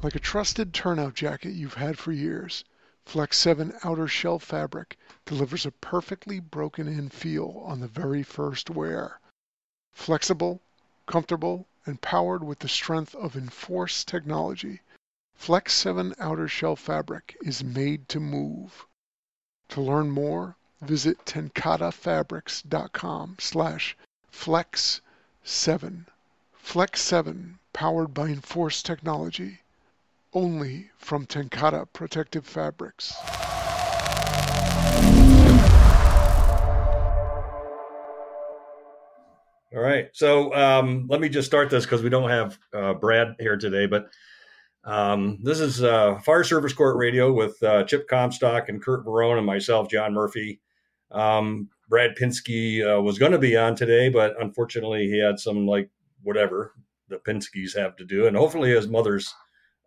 Like a trusted turnout jacket you've had for years, Flex 7 outer shell fabric delivers a perfectly broken in feel on the very first wear. Flexible, comfortable, and powered with the strength of Enforce technology, Flex 7 outer shell fabric is made to move. To learn more, visit tencatefabrics.com slash flex7. Flex 7, powered by Enforce technology only from TenCate Protective Fabrics. All right. So um, let me just start this because we don't have uh, Brad here today, but um, this is uh, Fire Service Court Radio with uh, Chip Comstock and Curt Varone and myself, John Murphy. Um, Brad Pinsky uh, was going to be on today, but unfortunately he had some like whatever the Pinskys have to do, and hopefully his mother's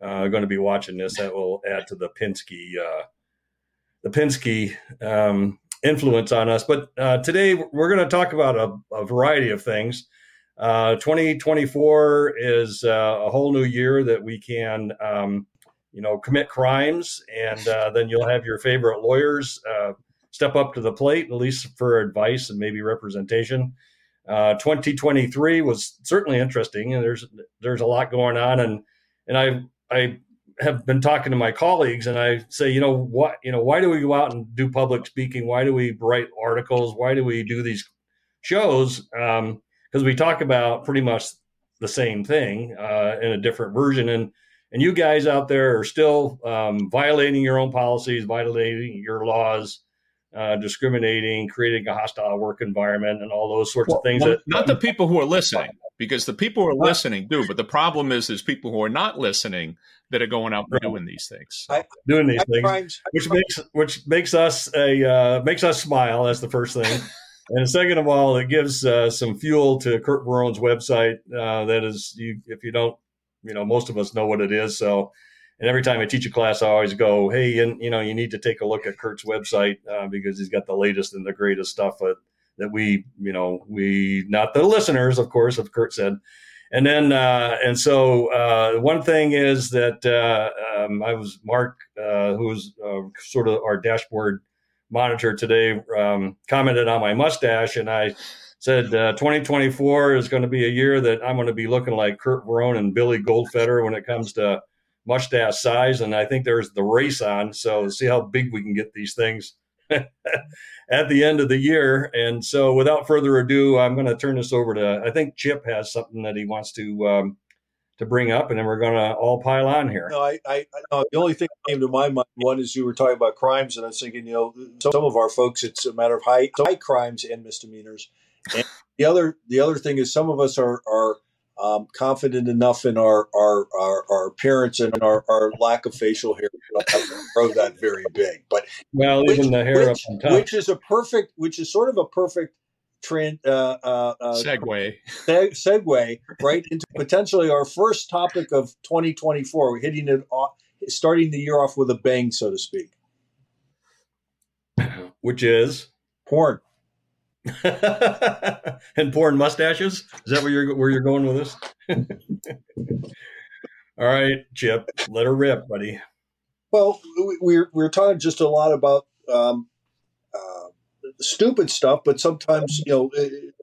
uh, going to be watching this. That will add to the Pinsky, uh, the Pinsky um, influence on us. But uh, today we're going to talk about a, a variety of things. Uh, 2024 is uh, a whole new year that we can, um, you know, commit crimes, and uh, then you'll have your favorite lawyers step up to the plate, at least for advice and maybe representation. 2023 was certainly interesting, and there's there's a lot going on, and and I I have been talking to my colleagues and I say, you know, what, you know, why do we go out and do public speaking? Why do we write articles? Why do we do these shows? Because um, we talk about pretty much the same thing uh, in a different version. And and you guys out there are still um, violating your own policies, violating your laws, uh, discriminating, creating a hostile work environment, and all those sorts well, of things. Well, that, not the people who are listening because the people who are listening do, but the problem is, is people who are not listening that are going out and doing these things, I, doing these I, things, I, which makes which makes us a uh, makes us smile. That's the first thing. and second of all, it gives uh, some fuel to Curt Varone's website. Uh, that is, you, if you don't, you know, most of us know what it is. So, and every time I teach a class, I always go, "Hey, and you know, you need to take a look at Curt's website uh, because he's got the latest and the greatest stuff that we, you know, we not the listeners, of course, of Curt said. And then, uh, and so uh, one thing is that uh, um, I was Mark, uh, who uh, sort of our dashboard monitor today, um, commented on my mustache, and I said 2024 is going to be a year that I'm going to be looking like Curt Varone and Billy Goldfeder when it comes to mustache size, and I think there's the race on. So see how big we can get these things at the end of the year. And so, without further ado, I'm going to turn this over to. I think Chip has something that he wants to um, to bring up, and then we're going to all pile on here. No, I, I, the only thing that came to my mind one is you were talking about crimes, and I was thinking, you know, some of our folks, it's a matter of high high crimes and misdemeanors. And the other the other thing is some of us are are um, confident enough in our our, our, our appearance and our, our lack of facial hair. To grow that very big, but well, which, even the hair which, up on top, which is a perfect, which is sort of a perfect trend uh, uh, uh, segue segue right into potentially our first topic of 2024. We're hitting it off, starting the year off with a bang, so to speak. Which is porn. and porn mustaches. Is that where you're where you're going with this? All right, Chip, let her rip, buddy. Well, we're we're talking just a lot about um, uh, stupid stuff, but sometimes you know,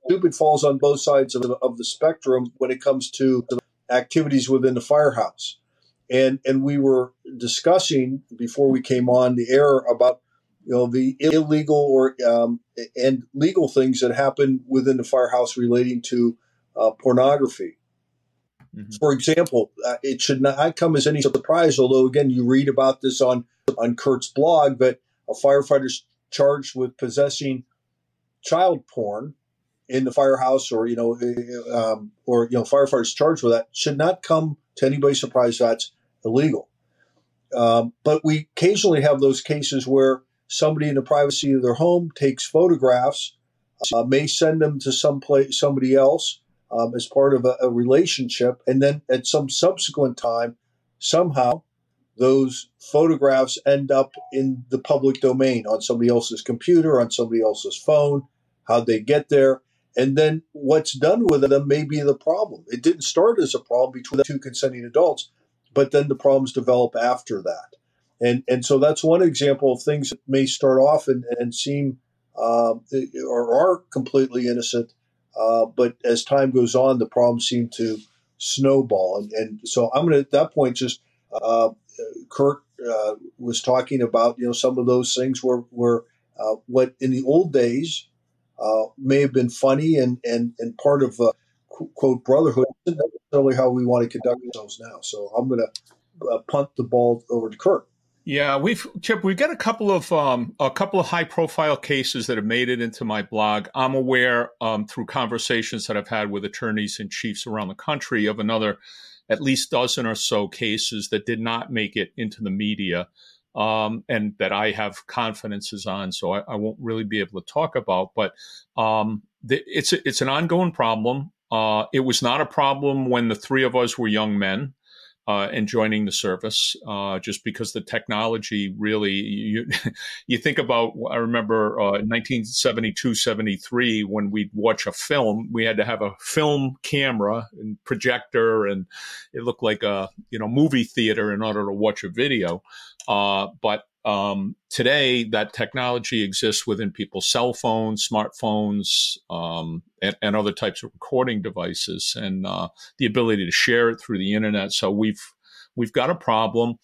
stupid falls on both sides of the, of the spectrum when it comes to activities within the firehouse. And and we were discussing before we came on the air about you know the illegal or um, and legal things that happen within the firehouse relating to uh, pornography. Mm-hmm. For example, uh, it should not come as any surprise, although again you read about this on on Curt's blog, but a firefighter's charged with possessing child porn in the firehouse, or you know, uh, um, or you know, firefighters charged with that should not come to anybody's surprise. That's illegal. Um, but we occasionally have those cases where somebody in the privacy of their home takes photographs, uh, may send them to some place, somebody else um, as part of a, a relationship, and then at some subsequent time, somehow those photographs end up in the public domain on somebody else's computer, on somebody else's phone. How'd they get there? And then what's done with them may be the problem. It didn't start as a problem between two consenting adults, but then the problems develop after that. And, and so that's one example of things that may start off and, and seem um, or are completely innocent, uh, but as time goes on, the problems seem to snowball. And, and so I'm going to, at that point, just uh, Curt uh, was talking about, you know, some of those things were, were uh, what in the old days uh, may have been funny and, and, and part of uh, quote brotherhood isn't necessarily how we want to conduct ourselves now. So I'm going to uh, punt the ball over to Curt. Yeah, we've Chip, we've got a couple of um, a couple of high profile cases that have made it into my blog. I'm aware um, through conversations that I've had with attorneys and chiefs around the country of another at least dozen or so cases that did not make it into the media um, and that I have confidences on, so I, I, won't really be able to talk about. But um, the, it's it's an ongoing problem. Uh, it was not a problem when the three of us were young men uh, and joining the service, uh, just because the technology really, you, you think about, I remember uh, 1972, 73, when we'd watch a film, we had to have a film camera and projector, and it looked like a, you know, movie theater in order to watch a video. Uh, but um, today, that technology exists within people's cell phones, smartphones, um, and, and, other types of recording devices, and uh, the ability to share it through the internet. So we've we've got a problem.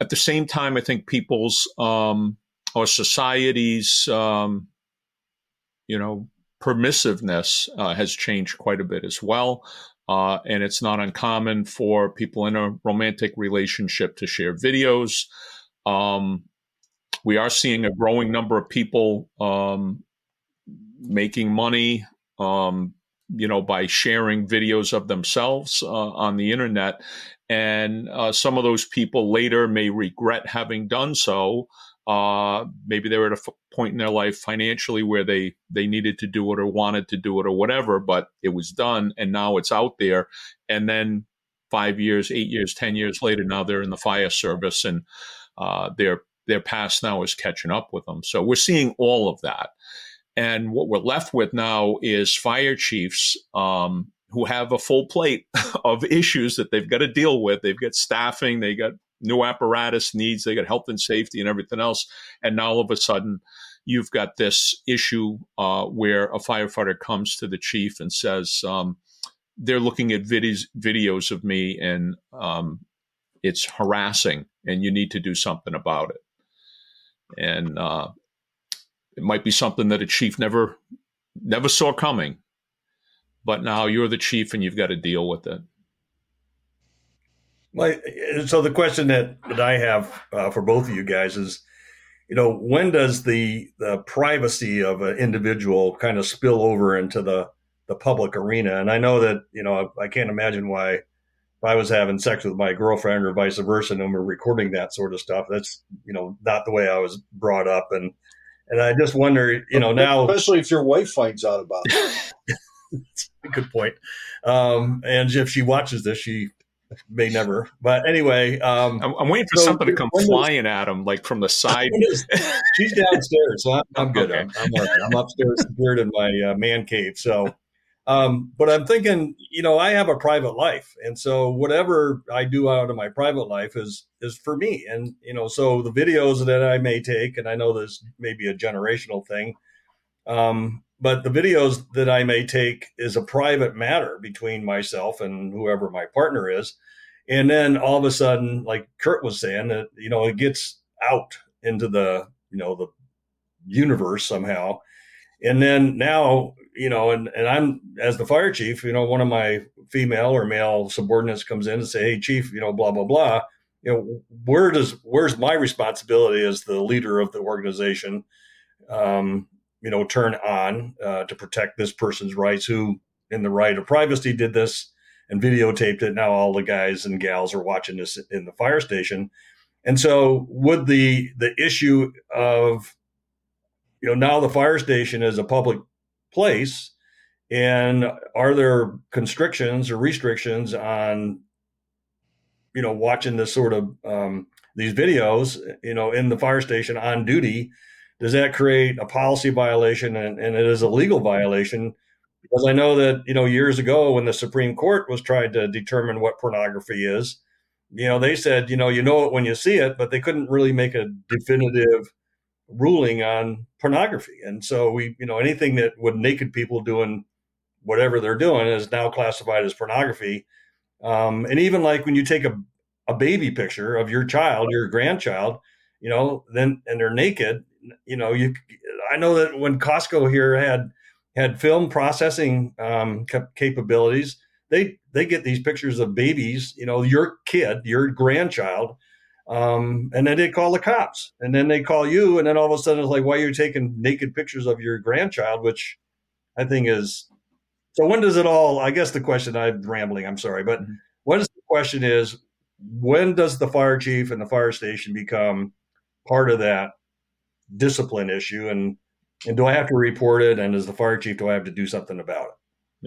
At the same time, I think people's um, or society's um, you know permissiveness uh, has changed quite a bit as well. Uh, and it's not uncommon for people in a romantic relationship to share videos. Um, we are seeing a growing number of people um, making money, um, you know, by sharing videos of themselves uh, on the internet. And uh, some of those people later may regret having done so. Uh, maybe they were at a f- point in their life financially where they they needed to do it or wanted to do it or whatever, but it was done, and now it's out there. And then five years, eight years, ten years later, now they're in the fire service and uh, they're their past now is catching up with them. So we're seeing all of that. And what we're left with now is fire chiefs um, who have a full plate of issues that they've got to deal with. They've got staffing, they got new apparatus needs, they got health and safety and everything else. And now all of a sudden, you've got this issue uh, where a firefighter comes to the chief and says, um, they're looking at videos, of me and um, it's harassing and you need to do something about it and uh, it might be something that a chief never never saw coming. But now you're the chief, and you've got to deal with it. Well, so the question that, that I have uh, for both of you guys is, you know, when does the the privacy of an individual kind of spill over into the the public arena? And I know that you know I can't imagine why if I was having sex with my girlfriend or vice versa, and we're recording that sort of stuff, that's you know not the way I was brought up, and and I just wonder, you know, now especially if your wife finds out about it. good point. Um, and if she watches this, she may never. But anyway, um, I'm, I'm, waiting for so something to come flying at him, like from the side. she's downstairs, so I'm, I'm good. Okay. I'm, I'm, I'm, upstairs, secured in my uh, man cave. So um, but I'm thinking, you know, I have a private life, and so whatever I do out of my private life is is for me. And you know, so the videos that I may take, and I know this may be a generational thing, um, but the videos that I may take is a private matter between myself and whoever my partner is. And then all of a sudden, like Curt was saying, that you know, it gets out into the you know the universe somehow. And then now you know, and, and I'm as the fire chief, you know, one of my female or male subordinates comes in and say, Hey chief, you know, blah, blah, blah. You know, where does, where's my responsibility as the leader of the organization, um, you know, turn on uh, to protect this person's rights who in the right of privacy did this and videotaped it. Now all the guys and gals are watching this in the fire station. And so would the, the issue of, you know, now the fire station is a public place? And are there constrictions or restrictions on, you know, watching this sort of um, these videos, you know, in the fire station on duty? Does that create a policy violation and, and it is a legal violation? Because I know that, you know, years ago when the Supreme Court was trying to determine what pornography is, you know, they said, you know, you know it when you see it, but they couldn't really make a definitive ruling on pornography. And so we, you know, anything that with naked people doing whatever they're doing is now classified as pornography. Um, and even like when you take a, a baby picture of your child, your grandchild, you know, then and they're naked, you know, you. I know that when Costco here had had film processing um, capabilities, they they get these pictures of babies, you know, your kid, your grandchild, um, and then they call the cops, and then they call you, and then all of a sudden it's like, why are you taking naked pictures of your grandchild? Which I think is so. When does it all? I guess the question I'm rambling. I'm sorry, but mm-hmm. what is the question is when does the fire chief and the fire station become part of that discipline issue, and and do I have to report it? And as the fire chief, do I have to do something about it?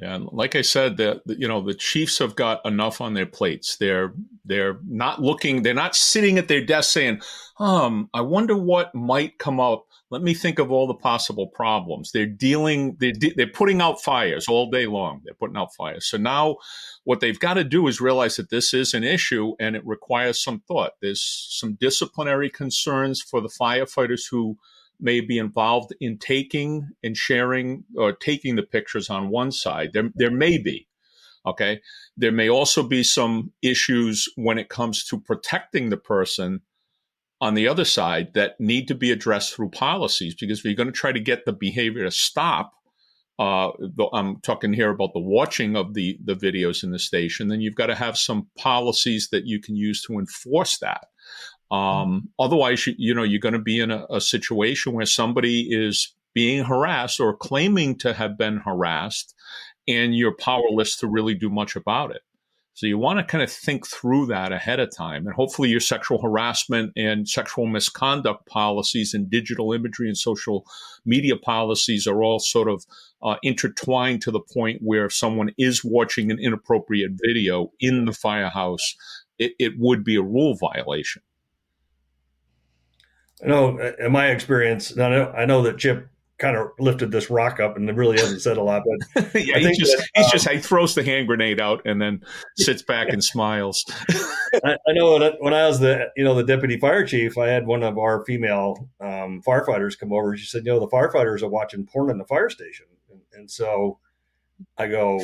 Yeah, and like I said, that you know the Chiefs have got enough on their plates. They're they're not looking. They're not sitting at their desk saying, "Um, I wonder what might come up." Let me think of all the possible problems. They're dealing. They're they're putting out fires all day long. They're putting out fires. So now, what they've got to do is realize that this is an issue and it requires some thought. There's some disciplinary concerns for the firefighters who may be involved in taking and sharing or taking the pictures on one side. There, there may be. Okay. There may also be some issues when it comes to protecting the person on the other side that need to be addressed through policies because if you're going to try to get the behavior to stop, uh, I'm talking here about the watching of the, the videos in the station, then you've got to have some policies that you can use to enforce that. Um, otherwise, you, you, know, you're going to be in a, a situation where somebody is being harassed or claiming to have been harassed, and you're powerless to really do much about it. So you want to kind of think through that ahead of time. And hopefully your sexual harassment and sexual misconduct policies and digital imagery and social media policies are all sort of uh, intertwined to the point where if someone is watching an inappropriate video in the firehouse, it, it would be a rule violation. I know in my experience, I know, I know that Chip kind of lifted this rock up and really hasn't said a lot, but yeah, he just, that, he's um, just, he throws the hand grenade out and then sits back and smiles. I, I, know when I, when I, was the, you know, the deputy fire chief, I had one of our female um, firefighters come over. She said, you know, the firefighters are watching porn in the fire station. And, and so I go,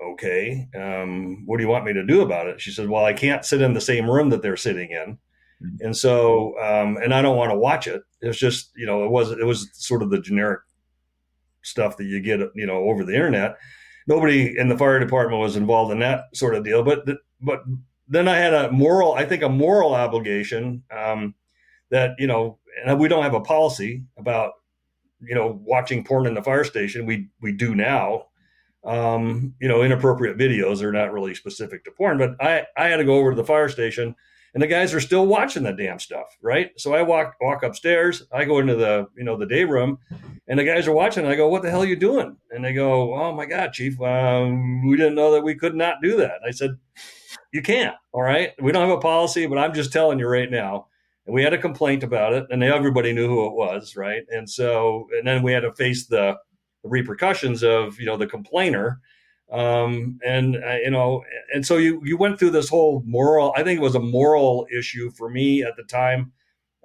okay, um, what do you want me to do about it? She said, well, I can't sit in the same room that they're sitting in. Mm-hmm. And so, um, and I don't want to watch it. It's just, you know, it was, it was sort of the generic stuff that you get, you know, over the internet. Nobody in the fire department was involved in that sort of deal. But, but then I had a moral, I think a moral obligation um, that, you know, and we don't have a policy about, you know, watching porn in the fire station. We, we do now. Um, you know, inappropriate videos are not really specific to porn, but I, I had to go over to the fire station and the guys are still watching the damn stuff, right? So I walk walk upstairs, I go into the you know the day room, and the guys are watching. I go, "What the hell are you doing?" And they go, "Oh my God, Chief, um, we didn't know that we could not do that." I said, "You can't. All right, we don't have a policy, but I'm just telling you right now." And we had a complaint about it, and everybody knew who it was, right? And so, and then we had to face the, the repercussions of you know the complainer um, and uh, you know, and so you you went through this whole moral. I think it was a moral issue for me at the time,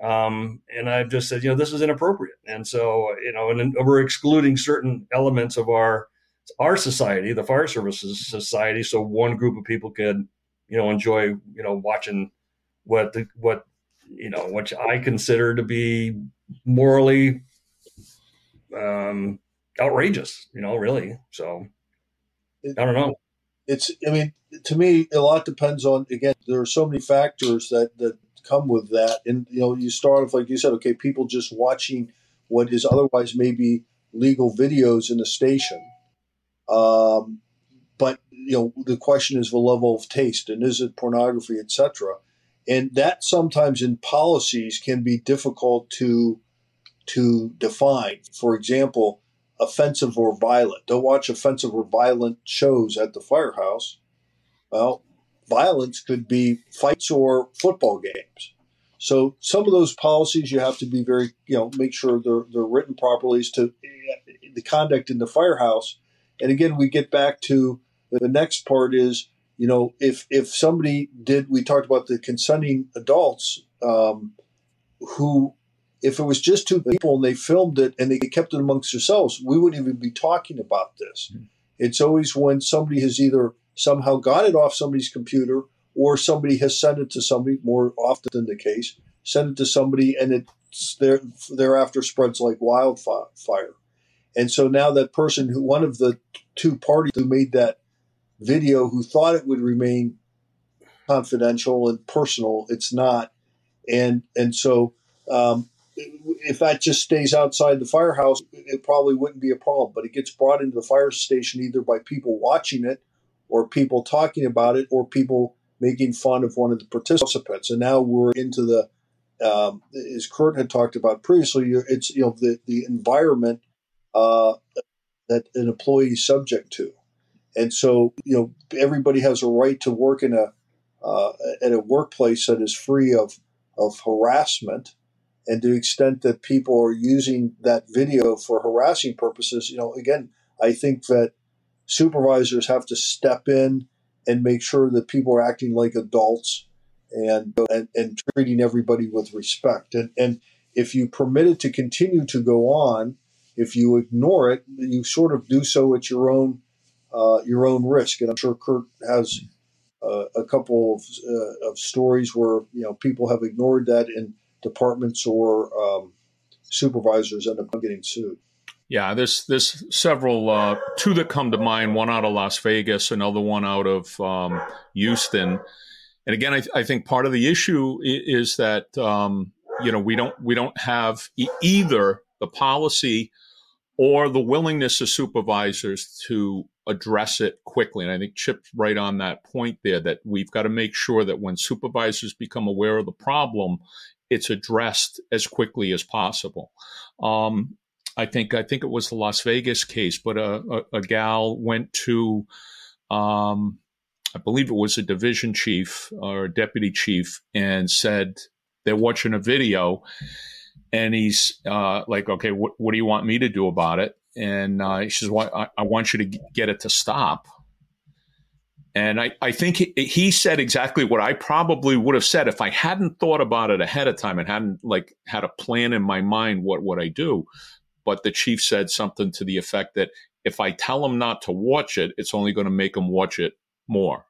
um, and I've just said, you know, this is inappropriate. And so you know, and we're excluding certain elements of our our society, the fire services society, so one group of people could you know enjoy you know watching what the what you know which I consider to be morally um, outrageous. You know, really. So I don't know. It's. I mean, to me, a lot depends on. Again, there are so many factors that that come with that, and you know, you start off like you said. Okay, people just watching what is otherwise maybe legal videos in the station. Um, but you know, the question is the level of taste, and is it pornography, etc. And that sometimes in policies can be difficult to to define. For example, offensive or violent. Don't watch offensive or violent shows at the firehouse. Well, violence could be fights or football games. So some of those policies you have to be very, you know, make sure they're they're written properly as to the conduct in the firehouse. And again, we get back to the next part is you know, if if somebody did, we talked about the consenting adults um, who, if it was just two people and they filmed it and they kept it amongst themselves, we wouldn't even be talking about this. Mm-hmm. It's always when somebody has either somehow got it off somebody's computer or somebody has sent it to somebody, more often than the case, sent it to somebody and it's there, thereafter spreads like wildfire. And so now that person who, one of the two parties who made that video who thought it would remain confidential and personal. It's not, and and so um, if that just stays outside the firehouse, it probably wouldn't be a problem. But it gets brought into the fire station either by people watching it, or people talking about it, or people making fun of one of the participants. And now we're into the um, as Curt had talked about previously. It's you know the the environment uh, that an employee is subject to. And so, you know, everybody has a right to work in a uh, at a workplace that is free of of harassment. And to the extent that people are using that video for harassing purposes, you know, again, I think that supervisors have to step in and make sure that people are acting like adults and and, and treating everybody with respect. And and if you permit it to continue to go on, if you ignore it, you sort of do so at your own uh, your own risk. And I'm sure Curt has uh, a couple of, uh, of, stories where you know people have ignored that in departments or um, supervisors end up getting sued. Yeah, there's there's several uh, two that come to mind. One out of Las Vegas, another one out of um, Houston. And again, I, I, think part of the issue is that um, you know we don't we don't have e- either the policy or the willingness of supervisors to address it quickly. And I think Chip's right on that point there that we've got to make sure that when supervisors become aware of the problem, it's addressed as quickly as possible. Um, I think I think it was the Las Vegas case, but a, a, a gal went to, um, I believe it was a division chief or a deputy chief, and said they're watching a video, and he's uh, like, "Okay, wh- what do you want me to do about it?" and uh, she says, well, I, I, want you to get it to stop. And I, I think he, he, said exactly what I probably would have said if I hadn't thought about it ahead of time and hadn't like had a plan in my mind what would I do. But the chief said something to the effect that if I tell him not to watch it, it's only going to make him watch it more.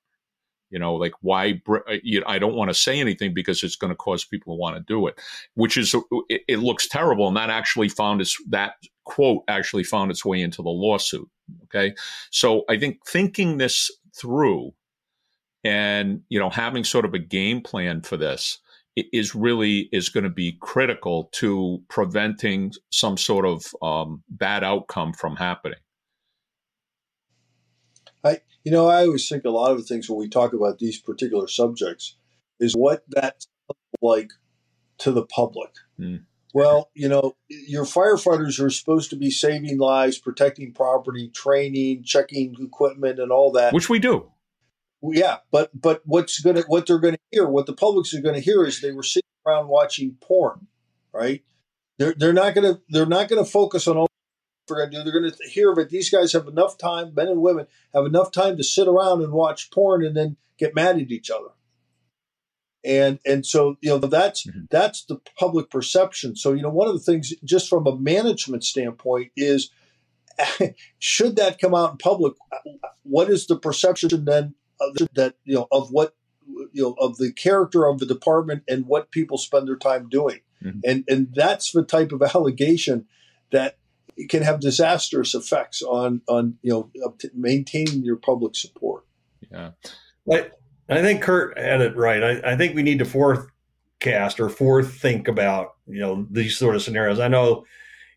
You know, like why? Uh, you know, I don't want to say anything because it's going to cause people to want to do it, which is it, it looks terrible. And that actually found its that quote actually found its way into the lawsuit. Okay, so I think thinking this through and you know having sort of a game plan for this is really is going to be critical to preventing some sort of um, bad outcome from happening. I, you know, I always think a lot of the things when we talk about these particular subjects is what that's like to the public. Mm. Well, you know, your firefighters are supposed to be saving lives, protecting property, training, checking equipment, and all that. Which we do. Yeah, but but what's gonna what they're gonna hear, what the public's are gonna hear is they were sitting around watching porn, right? They're they're not gonna they're not gonna focus on all they're gonna do. They're gonna hear that these guys have enough time, men and women have enough time to sit around and watch porn and then get mad at each other and and so you know that's mm-hmm. that's the public perception so you know one of the things just from a management standpoint is should that come out in public what is the perception then that you know of what you know of the character of the department and what people spend their time doing mm-hmm. and and that's the type of allegation that can have disastrous effects on on you know maintaining your public support yeah but I think Curt had it right. I, I think we need to forecast or forethink about you know these sort of scenarios. I know,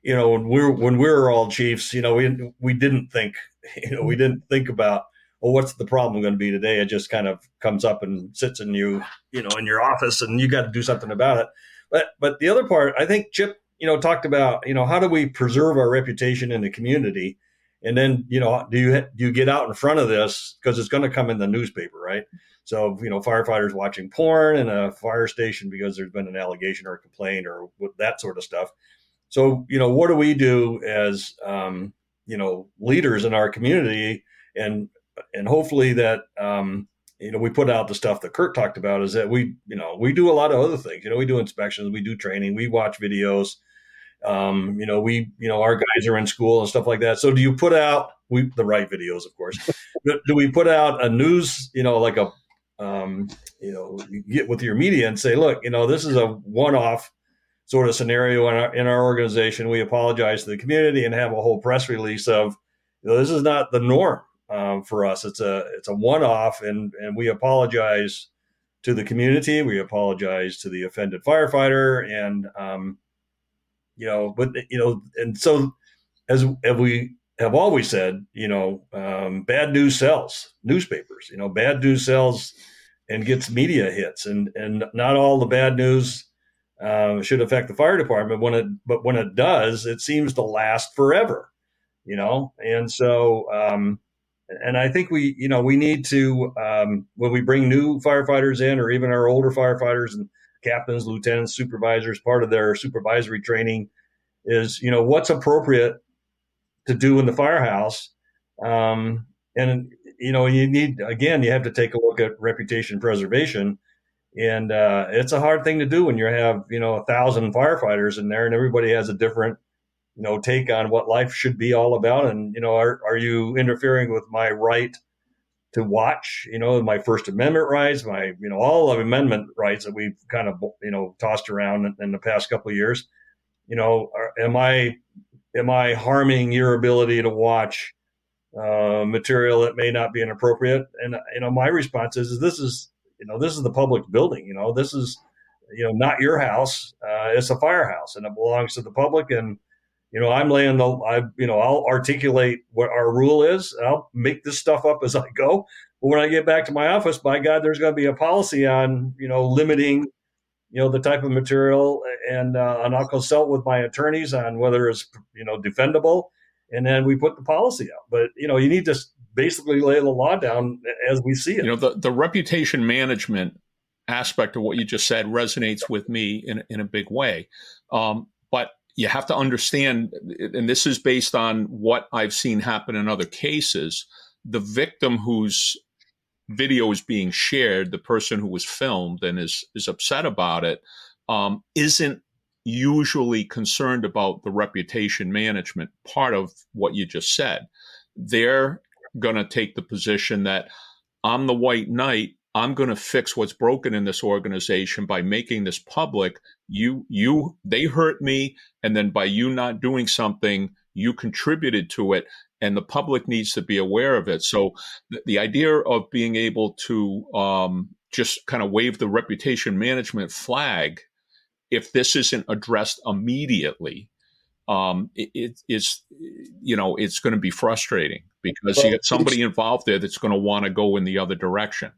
you know, when we are when we were all chiefs, you know, we we didn't think, you know, we didn't think about well, what's the problem going to be today? It just kind of comes up and sits in you, you know, in your office, and you got to do something about it. But but the other part, I think Chip, you know, talked about, you know, how do we preserve our reputation in the community? And then, you know, do you do you get out in front of this because it's going to come in the newspaper, right? So, you know, firefighters watching porn in a fire station because there's been an allegation or a complaint or that sort of stuff. So, you know, what do we do as, um, you know, leaders in our community and, and hopefully that, um, you know, we put out the stuff that Curt talked about is that we, you know, we do a lot of other things. You know, we do inspections, we do training, we watch videos. Um, you know, we, you know, our guys are in school and stuff like that. So do you put out we the right videos, of course? do we put out a news, you know, like a, um, you know, get with your media and say, look, you know, this is a one-off sort of scenario in our in our organization. We apologize to the community and have a whole press release of, you know, this is not the norm um, for us. It's a it's a one off, and and we apologize to the community. We apologize to the offended firefighter, and um, you know, but you know, and so as, as we have always said, you know, um, bad news sells. Newspapers, you know, bad news sells and gets media hits, and and not all the bad news. Uh, should affect the fire department when it, but when it does, it seems to last forever, you know. And so, um, and I think we, you know, we need to um, when we bring new firefighters in, or even our older firefighters and captains, lieutenants, supervisors, part of their supervisory training is, you know, what's appropriate to do in the firehouse. Um, and you know, you need again, you have to take a look at reputation preservation, and uh, it's a hard thing to do when you have you know a thousand firefighters in there, and everybody has a different you know take on what life should be all about. And you know are, are you interfering with my right to watch you know my first amendment rights my you know all of amendment rights that we've kind of you know tossed around in, in the past couple of years? You know are, am i am i harming your ability to watch uh, material that may not be inappropriate and you know my response is, is this is you know this is the public building you know this is you know not your house uh, it's a firehouse and it belongs to the public and you know, I'm laying the, I, you know, I'll articulate what our rule is. I'll make this stuff up as I go. But when I get back to my office, by God, there's going to be a policy on, you know, limiting, you know, the type of material, and uh, and I'll consult with my attorneys on whether it's, you know, defendable, and then we put the policy out. But you know, you need to basically lay the law down as we see it. You know, the the reputation management aspect of what you just said resonates with me in in a big way. Um, but you have to understand, and this is based on what I've seen happen in other cases. The victim whose video is being shared, the person who was filmed and is is upset about it, um, not usually concerned about the reputation management part of what you just said. They're going to take the position that I'm the white knight I'm going to fix what's broken in this organization by making this public. You, you, they hurt me. And then by you not doing something, you contributed to it. And the public needs to be aware of it. So the, the idea of being able to um, just kind of wave the reputation management flag, if this isn't addressed immediately, um, it is, you know, it's going to be frustrating because well, you get somebody involved there that's going to want to go in the other direction.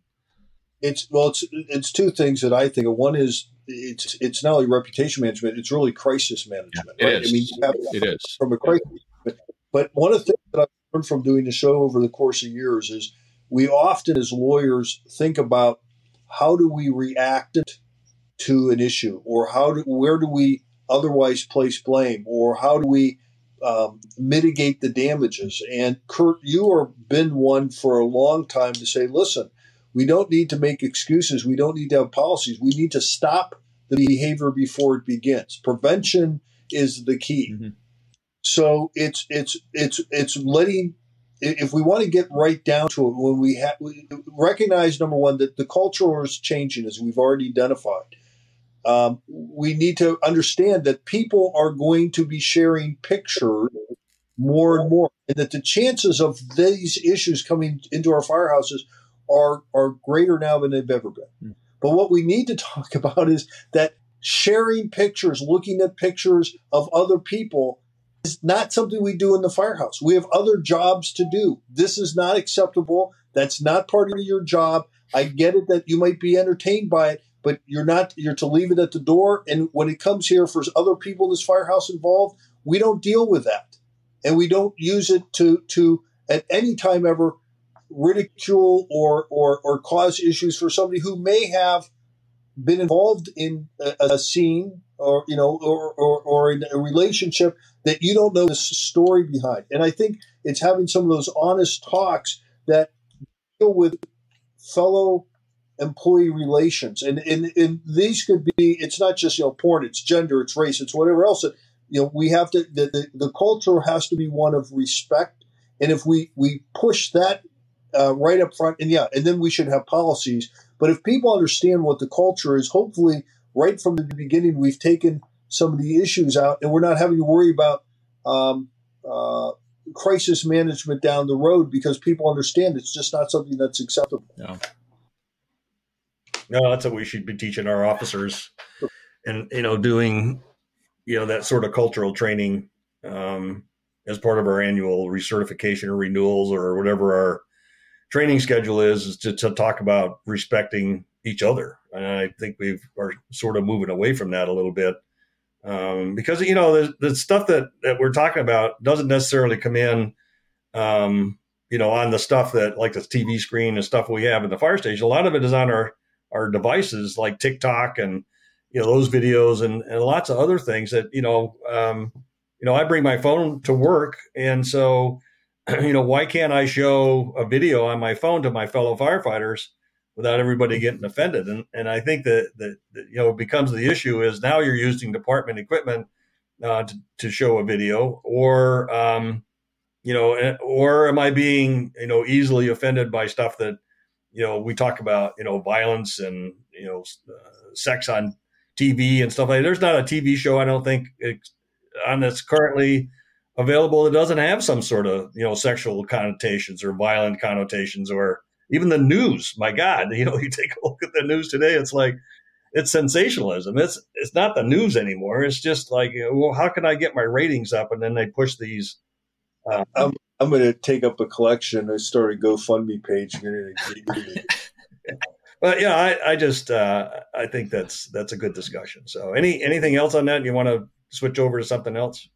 It's well, it's it's two things that I think of. One is it's it's not only reputation management; it's really crisis management. Yeah, right? I mean, it is from a crisis. But one of the things that I've learned from doing the show over the course of years is we often, as lawyers, think about how do we react to an issue, or how do where do we otherwise place blame, or how do we um, mitigate the damages? And Curt, you have been one for a long time to say, listen we don't need to make excuses. We don't need to have policies. We need to stop the behavior before it begins. Prevention is the key. Mm-hmm. So it's it's it's it's letting if we want to get right down to it when we have recognize number one that the culture is changing as we've already identified. Um, we need to understand that people are going to be sharing pictures more and more, and that the chances of these issues coming into our firehouses are are greater now than they've ever been. Mm. But what we need to talk about is that sharing pictures, looking at pictures of other people is not something we do in the firehouse. We have other jobs to do. This is not acceptable. That's not part of your job. I get it that you might be entertained by it, but you're not you're to leave it at the door and when it comes here for other people in this firehouse involved, we don't deal with that. And we don't use it to to at any time ever ridicule or, or, or cause issues for somebody who may have been involved in a, a scene or, you know, or, or, or in a relationship that you don't know the story behind. And I think it's having some of those honest talks that deal with fellow employee relations. And, and, and these could be, it's not just, you know, porn, it's gender, it's race, it's whatever else. You know, we have to, the, the, the culture has to be one of respect. And if we, we push that uh, right up front, and yeah, and then we should have policies. But if people understand what the culture is, hopefully, right from the beginning, we've taken some of the issues out, and we're not having to worry about um, uh, crisis management down the road because people understand it's just not something that's acceptable. Yeah. No, that's what we should be teaching our officers, and you know, doing you know that sort of cultural training um, as part of our annual recertification or renewals or whatever our training schedule is, is to, to talk about respecting each other. And I think we are sort of moving away from that a little bit um, because you know the, the stuff that, that we're talking about doesn't necessarily come in um, you know on the stuff that like the tv screen and stuff we have in the fire station a lot of it is on our our devices like tiktok and you know those videos and, and lots of other things that you know um, you know i bring my phone to work and so you know why can't i show a video on my phone to my fellow firefighters without everybody getting offended. And and I think that that, you know becomes the issue is now you're using department equipment uh, to, to show a video, or um, you know, eh, or am I being you know easily offended by stuff that you know we talk about you know violence and you know uh, sex on TV and stuff like. That. There's not a TV show I don't think on that's currently available that doesn't have some sort of you know sexual connotations or violent connotations or even the news. My God, you know, you take a look at the news today, it's like it's sensationalism. It's it's not the news anymore. It's just like, well, how can I get my ratings up? And then they push these. Uh, I'm I'm going to take up a collection. I start a GoFundMe page. but yeah, I, I just uh, I think that's that's a good discussion. So any anything else on that? You want to switch over to something else?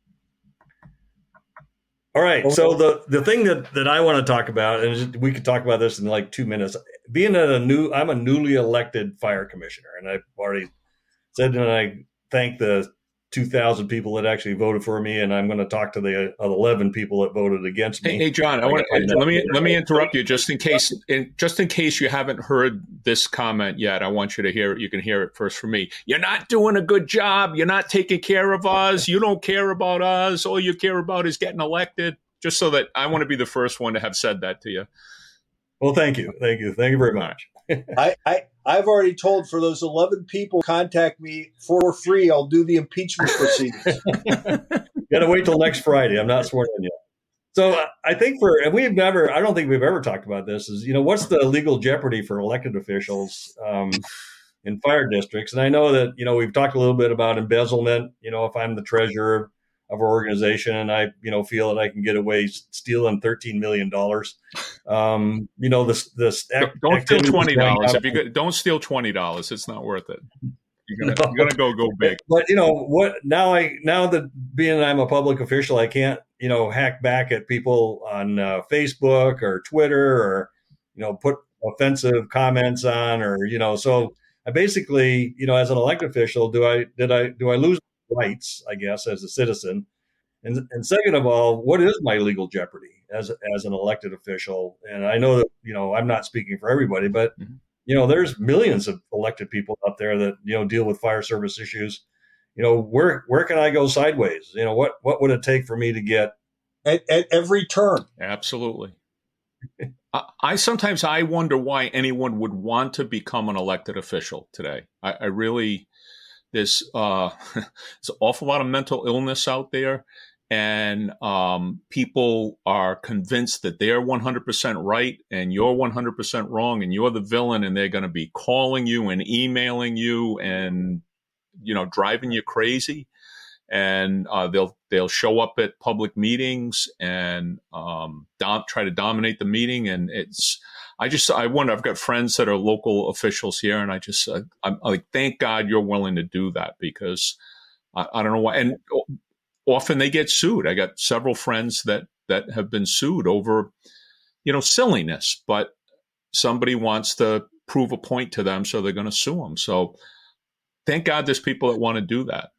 All right. So the the thing that that I want to talk about, and we could talk about this in like two minutes. Being a new, I'm a newly elected fire commissioner, and I've already said and I thank the 2,000 people that actually voted for me, and I'm going to talk to the uh, 11 people that voted against me. Hey, hey John, I want to let me let me interrupt you just in case, in, just in case you haven't heard this comment yet. I want you to hear it. You can hear it first from me. You're not doing a good job. You're not taking care of us. You don't care about us. All you care about is getting elected. Just so that I want to be the first one to have said that to you. Well, thank you, thank you, thank you very much. I, I I've already told for those eleven people contact me for free. I'll do the impeachment proceedings. Got to wait till next Friday. I'm not sworn in yet. So I think for and we've never I don't think we've ever talked about this is you know what's the legal jeopardy for elected officials um, in fire districts and I know that you know we've talked a little bit about embezzlement you know if I'm the treasurer of our organization, and I, you know, feel that I can get away stealing thirteen million dollars. Um, you know, this this act, don't steal twenty dollars. If you don't steal twenty dollars, it's not worth it. You're gonna, no. you're gonna go go big. But you know what? Now I now that being I'm a public official, I can't you know hack back at people on uh, Facebook or Twitter or you know put offensive comments on or you know so I basically you know as an elected official do I did I do I lose rights, I guess, as a citizen? And, and second of all, what is my legal jeopardy as as an elected official? And I know that you know I'm not speaking for everybody, but mm-hmm. you know there's millions of elected people out there that you know deal with fire service issues. You know where where can I go sideways? You know what what would it take for me to get at, at every turn? Absolutely. I, I, sometimes I wonder why anyone would want to become an elected official today. I, I really there's uh, there's an awful lot of mental illness out there, and um, people are convinced that they're 100% right and you're 100% wrong, and you're the villain, and they're going to be calling you and emailing you and you know driving you crazy. And uh, they'll they'll show up at public meetings and um, dom- try to dominate the meeting, and it's I just I wonder. I've got friends that are local officials here, and I just uh, I'm like, thank God you're willing to do that because I, I don't know why. And often they get sued. I got several friends that that have been sued over, you know, silliness, but somebody wants to prove a point to them, so they're going to sue them. So thank God there's people that want to do that.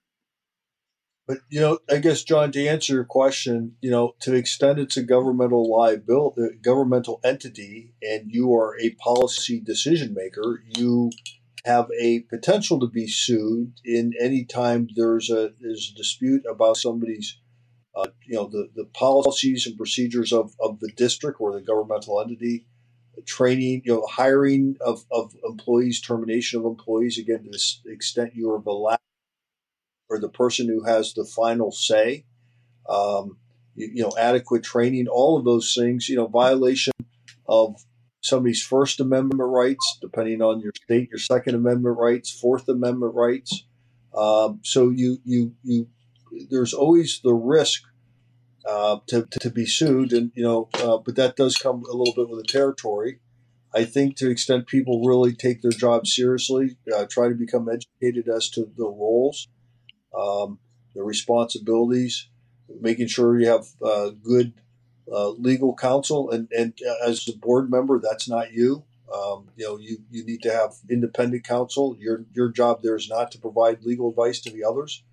But you know, I guess John, to answer your question, you know, to the extent it's a governmental liability, uh, governmental entity, and you are a policy decision maker, you have a potential to be sued in any time there's a there's a dispute about somebody's, uh, you know, the, the policies and procedures of, of the district or the governmental entity, training, you know, hiring of, of employees, termination of employees. Again, to the extent you are the last or the person who has the final say. Um, you, you, know, adequate training, all of those things. You know, violation of somebody's First Amendment rights, depending on your state, your Second Amendment rights, Fourth Amendment rights. Um, so you you you, there's always the risk uh, to, to be sued, and you know, uh, but that does come a little bit with the territory. I think to the extent people really take their job seriously, uh, try to become educated as to the roles um, the responsibilities, making sure you have uh, good uh, legal counsel, and, and as a board member, that's not you. Um, you know, you, you need to have independent counsel. Your your job there is not to provide legal advice to the others.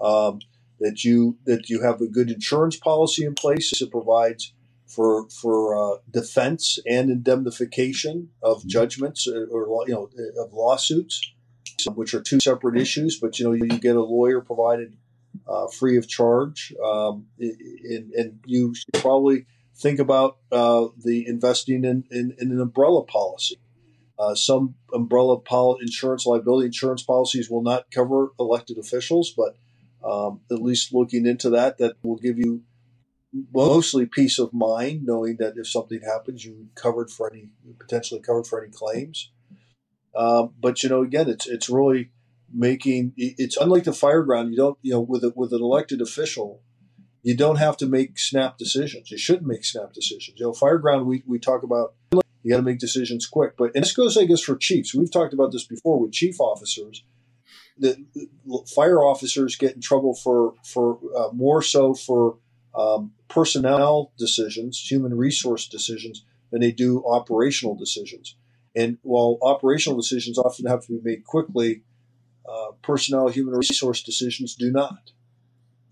Um, that you that you have a good insurance policy in place that provides for for uh, defense and indemnification of judgments uh, or you know of lawsuits which are two separate issues, but you know, you get a lawyer provided uh, free of charge. Um, and, and, you should probably think about uh, the investing in, in, in, an umbrella policy. Uh, some umbrella pol- insurance liability insurance policies will not cover elected officials, but um, at least looking into that, that will give you mostly peace of mind, knowing that if something happens, you covered for any potentially covered for any claims. Um, but you know, again, it's it's really making it's unlike the fire ground. You don't you know with a, with an elected official, you don't have to make snap decisions. You shouldn't make snap decisions. You know, fire ground we we talk about you got to make decisions quick. But and this goes, I guess, for chiefs. We've talked about this before with chief officers. The fire officers get in trouble for for uh, more so for um, personnel decisions, human resource decisions, than they do operational decisions. And while operational decisions often have to be made quickly, uh, personnel, human resource decisions do not.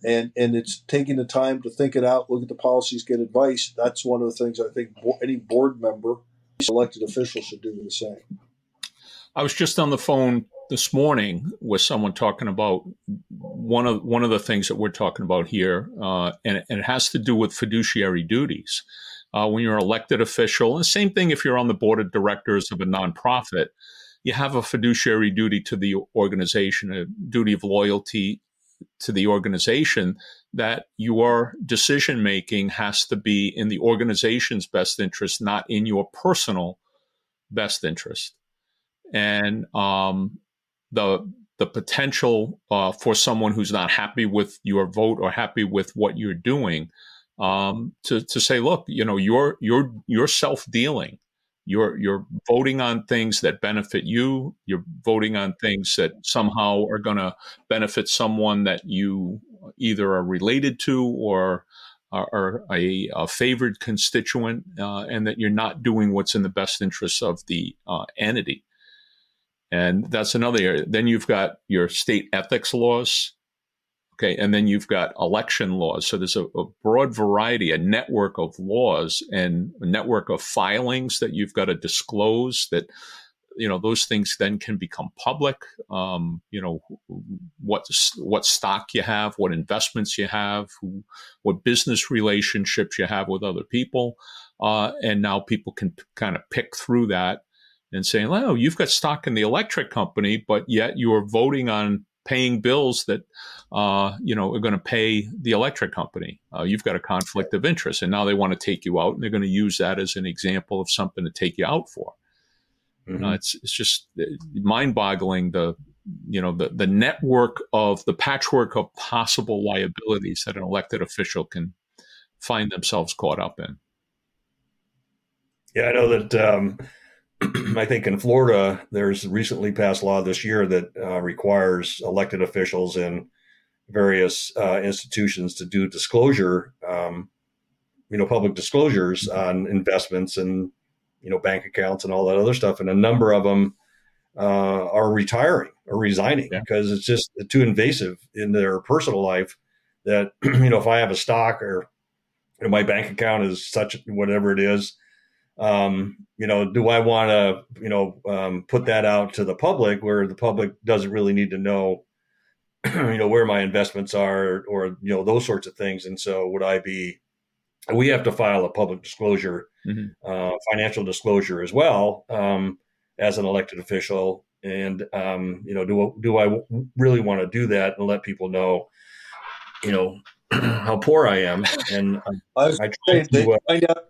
And and it's taking the time to think it out, look at the policies, get advice. That's one of the things I think any board member, elected official, should do the same. I was just on the phone this morning with someone talking about one of one of the things that we're talking about here, uh, and, and, it has to do with fiduciary duties uh, when you're an elected official. And same thing if you're on the board of directors of a nonprofit, you have a fiduciary duty to the organization, a duty of loyalty to the organization that your decision making has to be in the organization's best interest, not in your personal best interest. And um, the the potential uh, for someone who's not happy with your vote or happy with what you're doing um, to to say, look, you know, you're you're you're self dealing. You're you're voting on things that benefit you. You're voting on things that somehow are going to benefit someone that you either are related to or are, a, a, favored constituent, uh, and that you're not doing what's in the best interests of the uh, entity. And that's another area. Then you've got your state ethics laws. Okay, and then you've got election laws. So there's a, a, broad variety, a network of laws and a network of filings that you've got to disclose that, you know, those things then can become public. Um, you know, what, what stock you have, what investments you have, who, what business relationships you have with other people. Uh, and now people can p- kind of pick through that and saying, oh, you've got stock in the electric company, but yet you are voting on paying bills that uh, you know are going to pay the electric company. Uh, you've got a conflict of interest, and now they want to take you out, and they're going to use that as an example of something to take you out for. Mm-hmm. Uh, it's it's just uh, mind-boggling the you know the the network of the patchwork of possible liabilities that an elected official can find themselves caught up in. Yeah, I know that. Um, I think in Florida, there's recently passed law this year that uh, requires elected officials in various uh, institutions to do disclosure, um, you know, public disclosures on investments and you know bank accounts and all that other stuff. And a number of them uh, are retiring or resigning yeah. because it's just too invasive in their personal life that you know if I have a stock or you know, my bank account is such whatever it is, um, you know, do I want to you know um, put that out to the public where the public doesn't really need to know you know where my investments are or you know those sorts of things? And so would i be we have to file a public disclosure mm-hmm. uh, financial disclosure as well um, as an elected official. And um, you know do, do i really want to do that and let people know you know how poor i am? And I, I try to, uh, find out,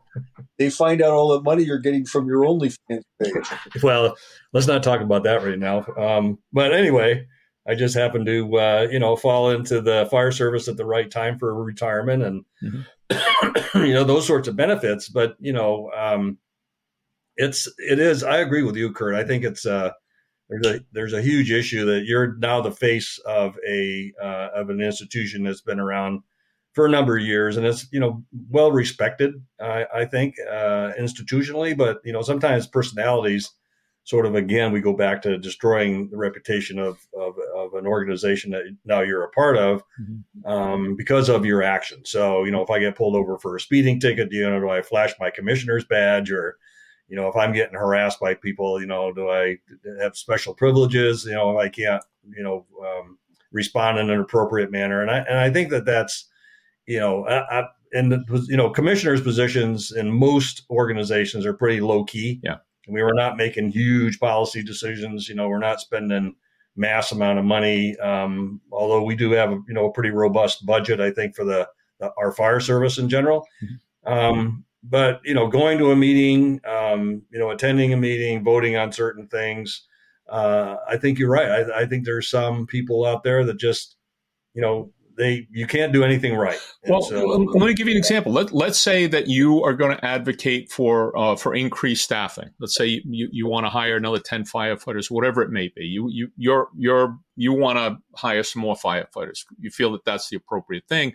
they find out all the money you're getting from your OnlyFans page well let's not talk about that right now um, but anyway I just happened to, uh, you know, fall into the fire service at the right time for retirement and, mm-hmm. you know, those sorts of benefits. But, you know, um, it's, it is, I agree with you, Curt. I think it's, uh, there's a, there's a huge issue that you're now the face of a, uh, of an institution that's been around for a number of years and it's, you know, well respected, I, I think, uh, institutionally, but, you know, sometimes personalities, sort of again we go back to destroying the reputation of, of, of an organization that now you're a part of mm-hmm. um, because of your actions. So you know if i get pulled over for a speeding ticket do you know do i flash my commissioner's badge? Or you know if i'm getting harassed by people you know do i have special privileges? You know i can't you know um, respond in an appropriate manner. And i and i think that that's you know I, I, and you know commissioners positions in most organizations are pretty low key yeah we were not making huge policy decisions. You know, we're not spending mass amount of money. Um, although we do have, you know, a pretty robust budget, I think, for the, the our fire service in general. Mm-hmm. Um, but you know, going to a meeting, um, you know, attending a meeting, voting on certain things. Uh, I think you're right. I, I think there's some people out there that just, you know, they you can't do anything right. And well, so, let me give you an example. Let let's say that you are going to advocate for uh, for increased staffing. Let's say you, you, you want to hire another ten firefighters, whatever it may be. You you you're you're you want to hire some more firefighters. You feel that that's the appropriate thing,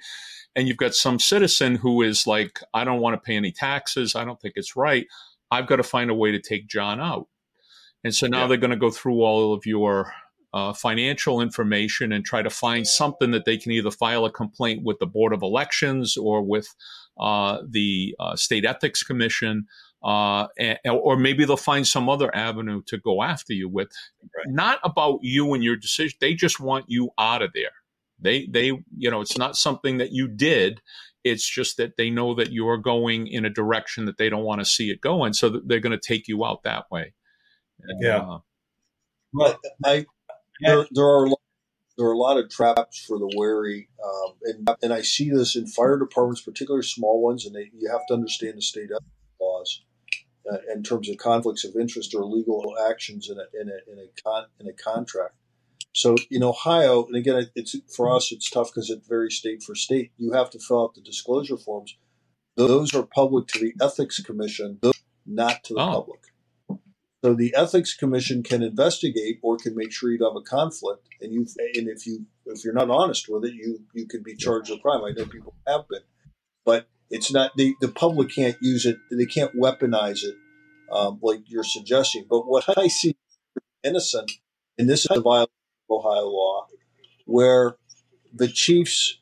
and you've got some citizen who is like, I don't want to pay any taxes. I don't think it's right. I've got to find a way to take John out. And so now yeah. they're going to go through all of your uh, financial information and try to find something that they can either file a complaint with the Board of Elections or with uh, the uh, State Ethics Commission. Uh, and, or maybe they'll find some other avenue to go after you with. Right. Not about you and your decision. They just want you out of there. They, they, you know, it's not something that you did. It's just that they know that you're going in a direction that they don't want to see it go in, so they're going to take you out that way. And, yeah. Uh, but I there, there are there are a lot of traps for the wary, um, and and I see this in fire departments, particularly small ones, and they, you have to understand the state laws uh, in terms of conflicts of interest or legal actions in a in a in a, con, in a contract. So in Ohio, and again, it's for us, it's tough because it varies state for state. You have to fill out the disclosure forms; those are public to the ethics commission, not to the oh. public. So the ethics commission can investigate or can make sure you don't have a conflict. And you and if you if you're not honest with it, you you could be charged with crime. I know people have been, but it's not the the public can't use it. They can't weaponize it um, like you're suggesting. But what I see innocent, and this is a violation of Ohio law, where the chiefs,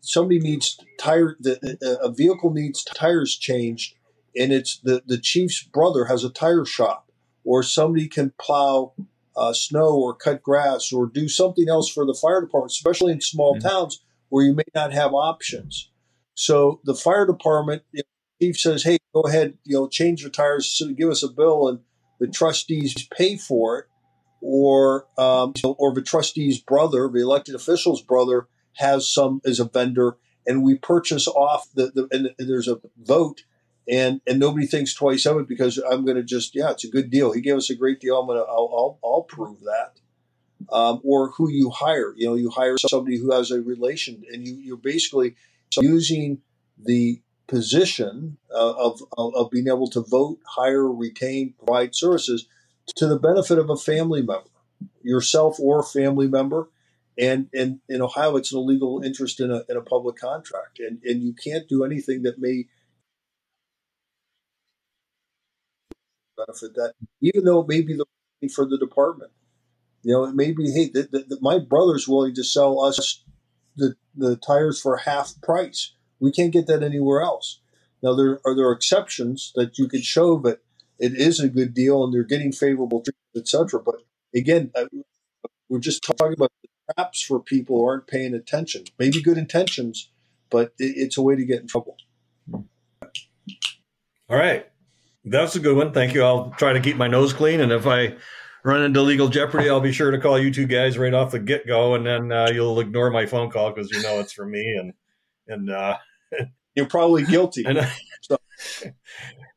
somebody needs tire, a vehicle needs tires changed, and it's the the chief's brother has a tire shop or somebody can plow uh, snow or cut grass or do something else for the fire department, especially in small mm-hmm. towns where you may not have options. So the fire department, if the chief says, "Hey, go ahead, you know, change your tires, give us a bill," and the trustees pay for it, or um, or the trustee's brother, the elected official's brother, has some as a vendor, and we purchase off the, the and there's a vote and and nobody thinks twice of it because I'm going to just yeah, it's a good deal. He gave us a great deal. I'm going to I'll, I'll, I'll prove that. Um, or who you hire, you know, you hire somebody who has a relation, and you you're basically using the position uh, of, of, of being able to vote, hire, retain, provide services to the benefit of a family member, yourself or a family member. And, and in Ohio, it's an illegal interest in a, in a public contract. And, and you can't do anything that may benefit that, even though it may be the for the department. You know, it may be, hey, the, the, my brother's willing to sell us the, the tires for half price. We can't get that anywhere else. Now there are there exceptions that you could show that it is a good deal and they're getting favorable treatment, etc. But again, uh, we're just talking about the traps for people who aren't paying attention. Maybe good intentions, but it's a way to get in trouble. All right. That's a good one. Thank you. I'll try to keep my nose clean. And if I run into legal jeopardy, I'll be sure to call you two guys right off the get go. And then uh, you'll ignore my phone call because you know it's for me. And, and, uh, you're probably guilty. and, uh, so.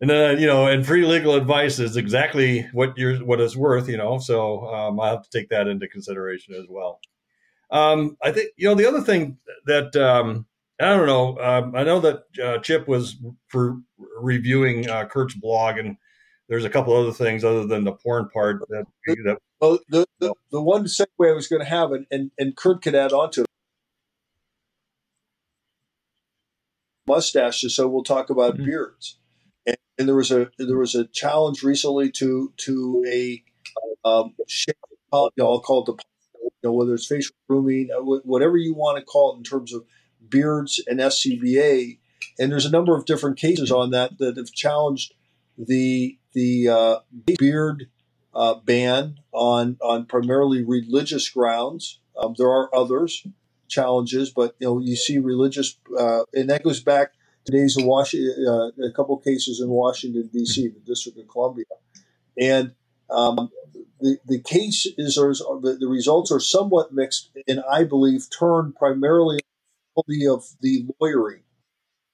and then, uh, you know, and free legal advice is exactly what you're, what it's worth, you know, so um, I have to take that into consideration as well. Um, I think, you know, the other thing that, um, I don't know. Um, I know that uh, Chip was for reviewing uh, Curt's blog, and there's a couple other things other than the porn part. That, that well, the, the, the one segue I was going to have, and, and, and Curt could add on to it, mustaches. So we'll talk about mm-hmm. beards. And, and, there was a there was a challenge recently to to a um, I'll call it the you know, whether it's facial grooming, uh, whatever you want to call it in terms of beards and SCBA. And there's a number of different cases on that that have challenged the the uh, beard uh, ban on on primarily religious grounds. Um, there are others challenges, but you know you see religious, uh, and that goes back to days of Washington, uh, a couple cases in Washington D.C., the District of Columbia, and um, the the cases are the, the results are somewhat mixed, and I believe turn primarily of the lawyering,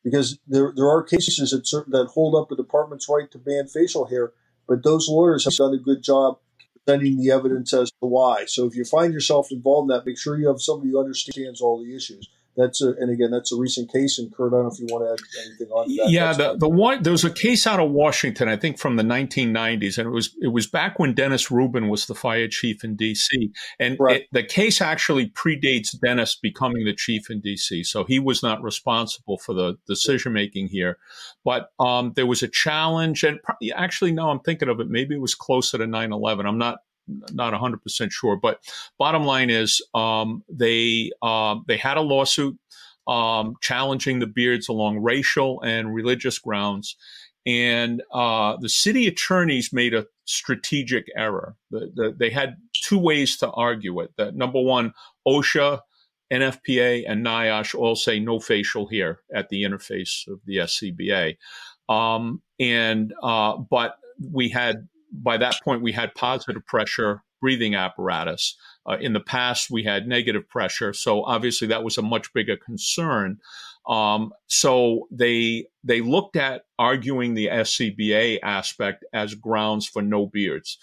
because there there are cases that certain, that hold up the department's right to ban facial hair, but those lawyers have done a good job presenting the evidence as to why. So if you find yourself involved in that, make sure you have somebody who understands all the issues that's a, and again, that's a recent case. And Curt, I don't know if you want to add anything on that. Yeah, the, the one there was a case out of Washington, I think from the 1990s, and it was it was back when Dennis Rubin was the fire chief in D.C. And right. it, the case actually predates Dennis becoming the chief in D.C., so he was not responsible for the decision making here. But um, there was a challenge, and actually, now I'm thinking of it, maybe it was closer to 9/11. I'm not not 100% sure. But bottom line is um, they, uh, they had a lawsuit um, challenging the beards along racial and religious grounds. And uh, the city attorneys made a strategic error. The, the, they had two ways to argue it. That number one, OSHA, NFPA, and NIOSH all say no facial here at the interface of the SCBA. Um, and uh, but we had by that point, we had positive pressure breathing apparatus. Uh, in the past, we had negative pressure, so obviously that was a much bigger concern. Um, so they they looked at arguing the SCBA aspect as grounds for no beards.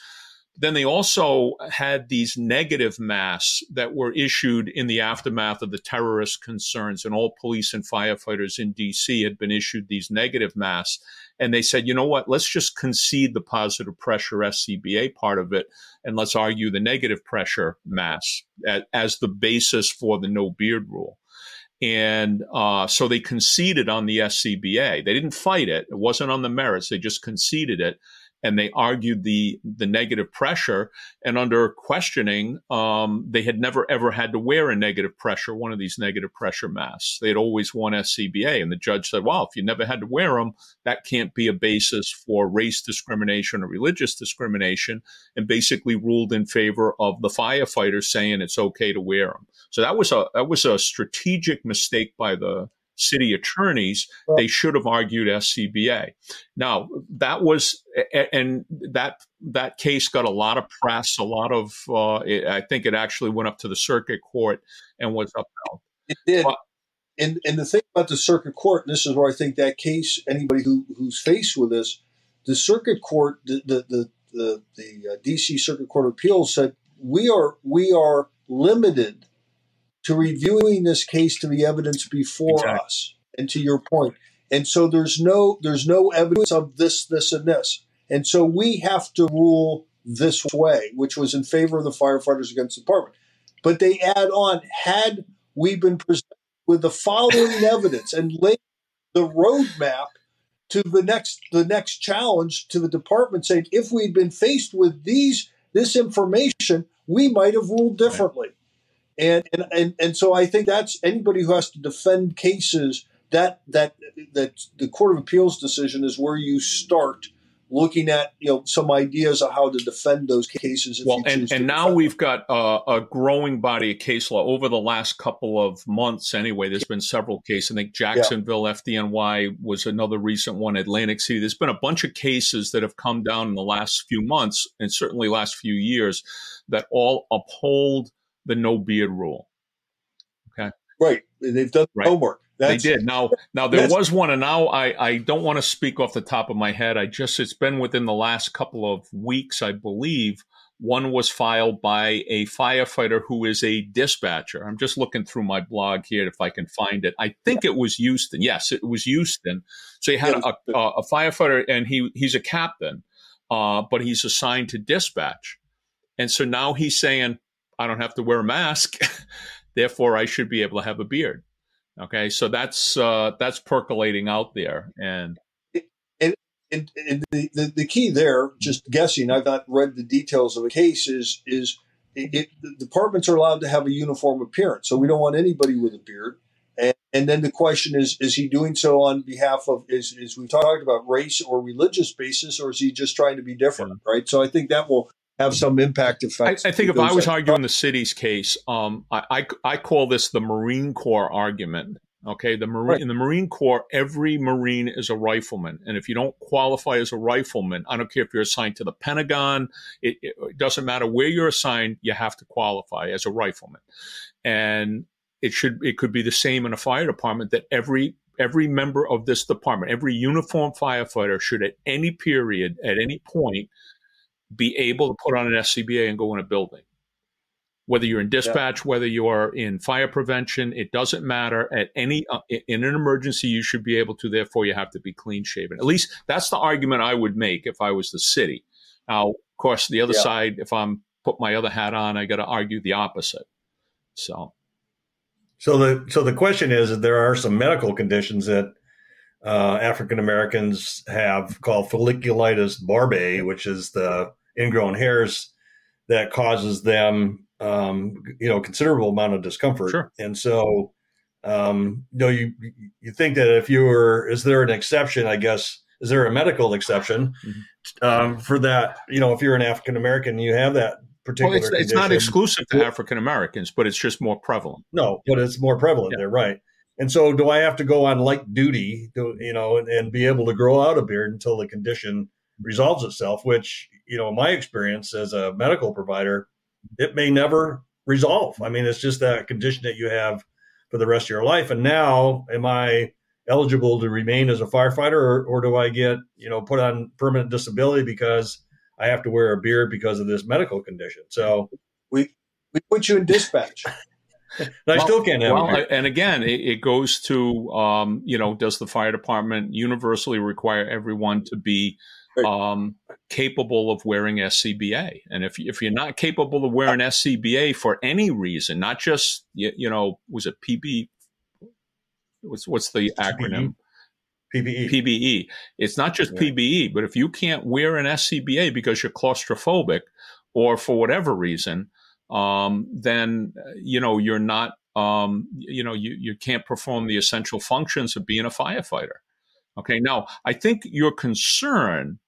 Then they also had these negative masks that were issued in the aftermath of the terrorist concerns, and all police and firefighters in DC had been issued these negative masks. And they said, you know what, let's just concede the positive pressure SCBA part of it, and let's argue the negative pressure mask as, as the basis for the no beard rule. And uh, so they conceded on the SCBA. They didn't fight it. It wasn't on the merits. They just conceded it and they argued the the negative pressure. And under questioning, um, they had never ever had to wear a negative pressure, one of these negative pressure masks. They had always worn SCBA, and the judge said, "Well, if you never had to wear them, that can't be a basis for race discrimination or religious discrimination," and basically ruled in favor of the firefighters saying it's okay to wear them. So that was a that was a strategic mistake by the city attorneys, they should have argued SCBA. Now that was, and that that case got a lot of press, a lot of. Uh, it, I think it actually went up to the circuit court and was upheld. It did. But, and and the thing about the circuit court, and this is where I think that case, anybody who who's faced with this, the circuit court, the the the the, the uh, D.C. Circuit Court of Appeals said we are we are limited to reviewing this case to the evidence before exactly. us. And to your point. And so there's no there's no evidence of this this and this. And so we have to rule this way which was in favor of the firefighters against the department. But they add on had we been presented with the following evidence and laid the roadmap to the next the next challenge to the department saying if we'd been faced with these this information we might have ruled differently And, and and and so I think that's anybody who has to defend cases that that that the Court of Appeals decision is where you start looking at you know some ideas of how to defend those cases. well, and, and now we've got a, a, growing body of case law over the last couple of months. Anyway, there's been several cases. I think Jacksonville yeah. FDNY was another recent one. Atlantic City. There's been a bunch of cases that have come down in the last few months and certainly last few years that all uphold the no beard rule. Okay. Right. They've done right. homework. That's, they did. Now, now there was one, and now I, I don't want to speak off the top of my head. I just it's been within the last couple of weeks, I believe. One was filed by a firefighter who is a dispatcher. I'm just looking through my blog here if I can find it. I think it was Houston. Yes, it was Houston. So he had a, a, a firefighter, and he he's a captain, uh, but he's assigned to dispatch. And so now he's saying, I don't have to wear a mask, therefore I should be able to have a beard. Okay, so that's uh, that's percolating out there, and and, and, and the, the, the key there, just guessing, I've not read the details of the case, is is it, it, the departments are allowed to have a uniform appearance, so we don't want anybody with a beard. And, and then the question is: Is he doing so on behalf of is is we talked about race or religious basis, or is he just trying to be different? Yeah. Right. So I think that will have some impact effects. I, I think if I was arguing the city's case, um, I, I, I call this the Marine Corps argument. Okay, the Marine right. in the Marine Corps, every Marine is a rifleman, and if you don't qualify as a rifleman, I don't care if you're assigned to the Pentagon. It, it doesn't matter where you're assigned; you have to qualify as a rifleman, and it should it could be the same in a fire department that every every member of this department, every uniformed firefighter should at any period, at any point, be able to put on an SCBA and go in a building. Whether you're in dispatch, yeah. whether you are in fire prevention, it doesn't matter. At any uh, in an emergency, you should be able to. Therefore, you have to be clean shaven. At least that's the argument I would make if I was the city. Now, of course, the other yeah. side, if I'm put my other hat on, I got to argue the opposite. So, so the so the question is that there are some medical conditions that uh, African Americans have called folliculitis barbae, which is the ingrown hairs that causes them, um, you know, considerable amount of discomfort. Sure. And so, um, you know, you you think that if you were, is there an exception? I guess is there a medical exception mm-hmm. um, for that? You know, if you're an African American, you have that particular. Well, it's, it's not exclusive to African Americans, but it's just more prevalent. No, but it's more prevalent. Yeah. They're right. And so, do I have to go on light duty, to, you know, and, and be able to grow out a beard until the condition resolves itself? Which you know, my experience as a medical provider, it may never resolve. I mean, it's just that condition that you have for the rest of your life. And now, am I eligible to remain as a firefighter, or, or do I get you know put on permanent disability because I have to wear a beard because of this medical condition? So we we put you in dispatch. I well, still can't have well, And again, it, it goes to um, you know, does the fire department universally require everyone to be um, capable of wearing SCBA. And if if you're not capable of wearing SCBA for any reason, not just you, you know, was it PB? What's what's the acronym? PBE. PBE. It's not just yeah. PBE, but if you can't wear an SCBA because you're claustrophobic, or for whatever reason, um, then you know you're not. Um, you know you you can't perform the essential functions of being a firefighter. Okay. Now, I think your concern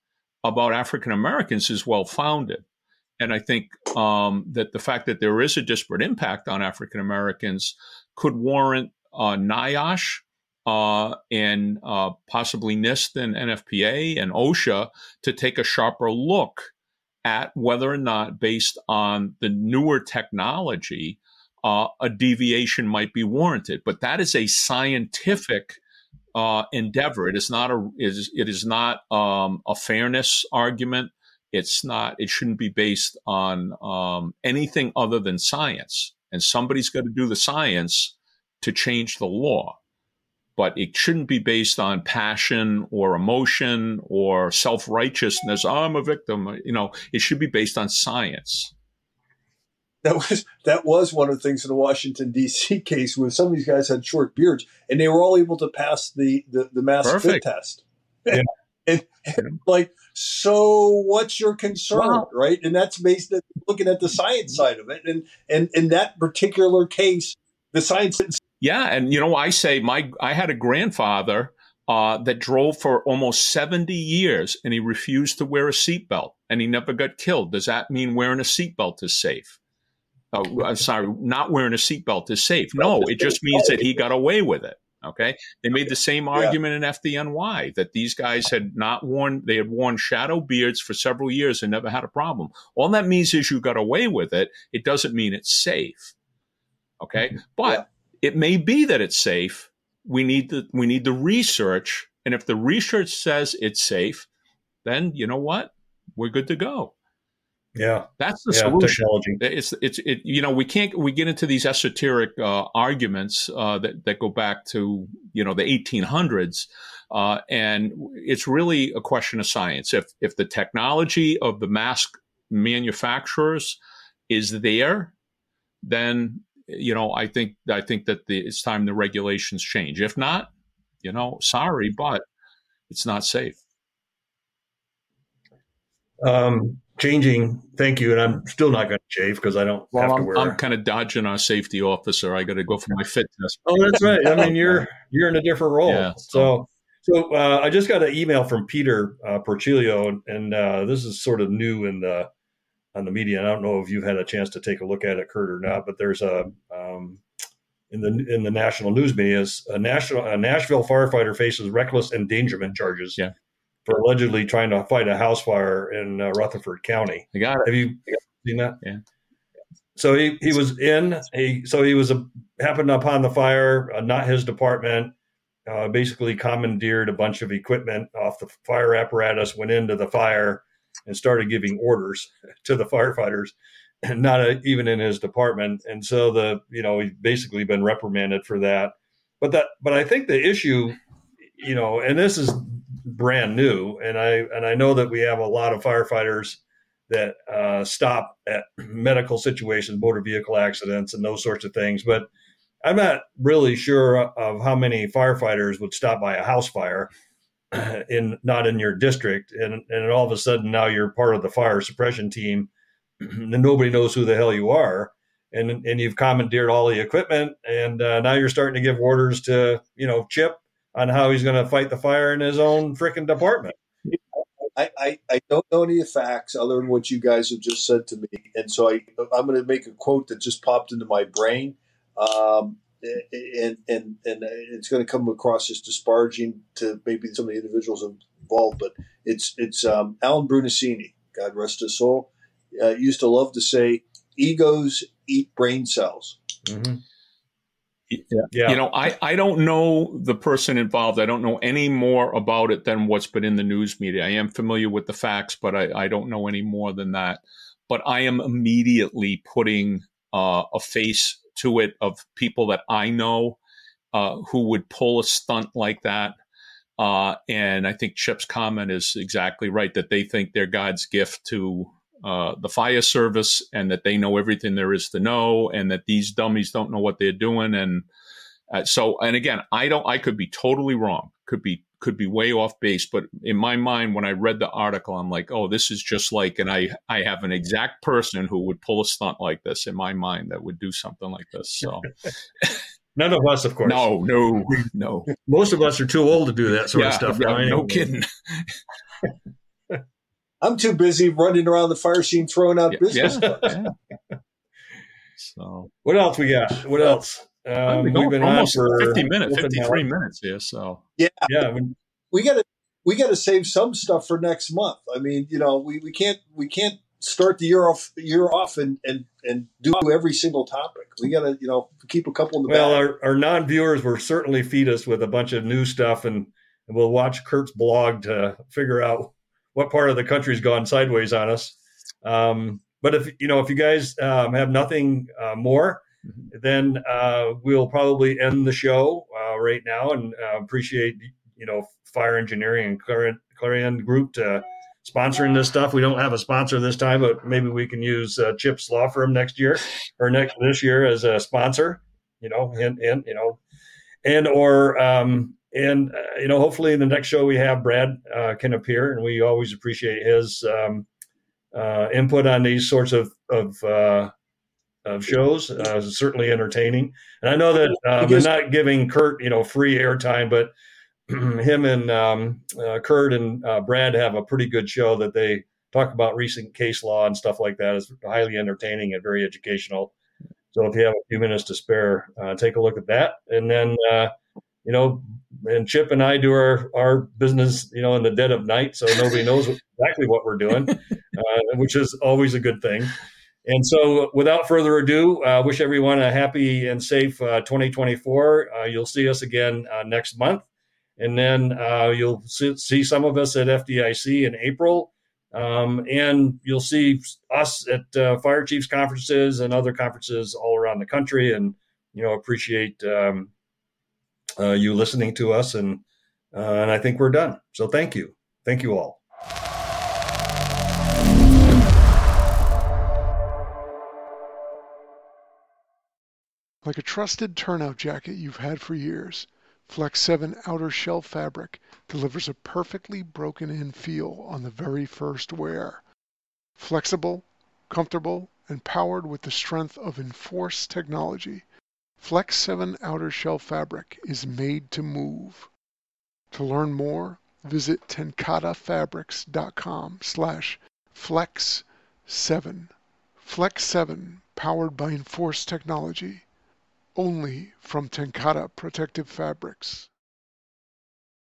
about African Americans is well founded. And I think um, that the fact that there is a disparate impact on African Americans could warrant uh, NIOSH uh, and uh, possibly NIST and NFPA and OSHA to take a sharper look at whether or not, based on the newer technology, uh, a deviation might be warranted. But that is a scientific uh, endeavor. It is not a it is, it is not um, a fairness argument. It's not. It shouldn't be based on um, anything other than science. And somebody's got to do the science to change the law. But it shouldn't be based on passion or emotion or self righteousness. Oh, I'm a victim. You know, it should be based on science that was that was one of the things in the Washington D.C. case where some of these guys had short beards and they were all able to pass the the, the mask fit test. yeah. and, and like, so what's your concern, well, right? And that's based on looking at the science side of it, and and in that particular case, the science. Yeah, and you know, I say my I had a grandfather uh, that drove for almost 70 years and he refused to wear a seatbelt and he never got killed. Does that mean wearing a seatbelt is safe? Oh, I'm sorry, not wearing a seatbelt is safe. No, it just means that he got away with it. Okay. They made the same argument yeah. in FDNY that these guys had not worn, they had worn shadow beards for several years and never had a problem. All that means is you got away with it. It doesn't mean it's safe. Okay. Mm-hmm. But yeah. it may be that it's safe we need the we need the research, and if the research says it's safe, then you know what, we're good to go. Yeah, that's the yeah, solution. Technology. It's it's it. You know, we can't we get into these esoteric uh, arguments uh, that that go back to you know the 1800s, uh, and it's really a question of science. If if the technology of the mask manufacturers is there, then you know, I think I think that the, it's time the regulations change. If not, you know, sorry, but it's not safe. Um, changing. Thank you, and I'm still not going to shave because I don't well, have to wear. I'm kind of dodging our safety officer. I got to go for my fit test. Oh, that's right. I mean, you're you're in a different role. Yeah, so. So uh, I just got an email from Peter uh, Porcilio, and uh, this is sort of new in the on the media. And I don't know if you've had a chance to take a look at it, Curt, or not. But there's a um, in the in the national news media is a national a Nashville firefighter faces reckless endangerment charges. Yeah. For allegedly trying to fight a house fire in uh, Rutherford County. I got it. Have you seen that? Yeah. So he, he was in he so he was a, happened upon the fire, uh, not his department. Uh, basically commandeered a bunch of equipment off the fire apparatus, went into the fire, and started giving orders to the firefighters and not a, even in his department and so the you know he's basically been reprimanded for that but that but i think the issue you know and this is brand new and i and i know that we have a lot of firefighters that uh, stop at medical situations motor vehicle accidents and those sorts of things but i'm not really sure of how many firefighters would stop by a house fire in not in your district, and and all of a sudden now you're part of the fire suppression team, and nobody knows who the hell you are, and and you've commandeered all the equipment, and uh, now you're starting to give orders to you know Chip on how he's going to fight the fire in his own freaking department. I, I, I, don't know any of the facts other than what you guys have just said to me. And so I, I'm going to make a quote that just popped into my brain. Um, and and and it's going to come across as disparaging to maybe some of the individuals involved, but it's it's um, Alan Brunacini, God rest his soul, uh, used to love to say, "Egos eat brain cells." Mm-hmm. Yeah. You know, I, I don't know the person involved. I don't know any more about it than what's been in the news media. I am familiar with the facts, but I, I don't know any more than that. But I am immediately putting uh, a face to it of people that I know uh, who would pull a stunt like that. Uh, and I think Chip's comment is exactly right that they think they're God's gift to uh, the fire service and that they know everything there is to know and that these dummies don't know what they're doing. And uh, so, and again, I don't, I could be totally wrong, could be could be way off base, but in my mind, when I read the article, I'm like, oh, this is just like, and I, I have an exact person who would pull a stunt like this in my mind that would do something like this. So, none of us, of course. No, no, no. Most of us are too old to do that sort yeah, of stuff. Yeah, no kidding. I'm too busy running around the fire scene throwing out yeah, business. Yeah, so, what else we got? What else? Um, we've been almost on for 50 minutes, 53 minutes here. So yeah, yeah, we got to we got to save some stuff for next month. I mean, you know, we, we can't we can't start the year off year off and and and do every single topic. We got to you know keep a couple in the well. Our, our non viewers will certainly feed us with a bunch of new stuff, and, and we'll watch Curt's blog to figure out what part of the country's gone sideways on us. Um, but if you know if you guys um, have nothing uh, more Mm-hmm. then uh, we'll probably end the show uh, right now and uh, appreciate you know fire engineering and Clarion, Clarion Group to sponsoring this stuff. We don't have a sponsor this time, but maybe we can use uh, Chip's Law Firm next year or next this year as a sponsor. You know, and and you know, and or um, and uh, you know, hopefully, in the next show we have Brad uh, can appear, and we always appreciate his um, uh, input on these sorts of of, uh, of shows. Uh, certainly entertaining, and I know that um, I'm not giving Curt you know free airtime, but him and um, uh, Curt and Brad have a pretty good show that they talk about recent case law and stuff like that. It's highly entertaining and very educational. So if you have a few minutes to spare, take a look at that, and then you know, and Chip and I do our, our business, you know, in the dead of night, so nobody knows exactly what we're doing, uh, which is always a good thing. And so, without further ado, I uh, wish everyone a happy and safe uh, 2024. Uh, you'll see us again uh, next month, and then uh, you'll see, see, some of us at FDIC in April, um, and you'll see us at fire chiefs conferences and other conferences all around the country. And you know, appreciate um, uh, you listening to us, and uh, and I think we're done. So thank you, thank you all. Like a trusted turnout jacket you've had for years, Flex 7 outer shell fabric delivers a perfectly broken in feel on the very first wear. Flexible, comfortable, and powered with the strength of Enforce technology, Flex 7 outer shell fabric is made to move. To learn more, visit tencatefabrics.com slash flex7. Flex 7, powered by Enforce technology, only from TenCate Protective Fabrics.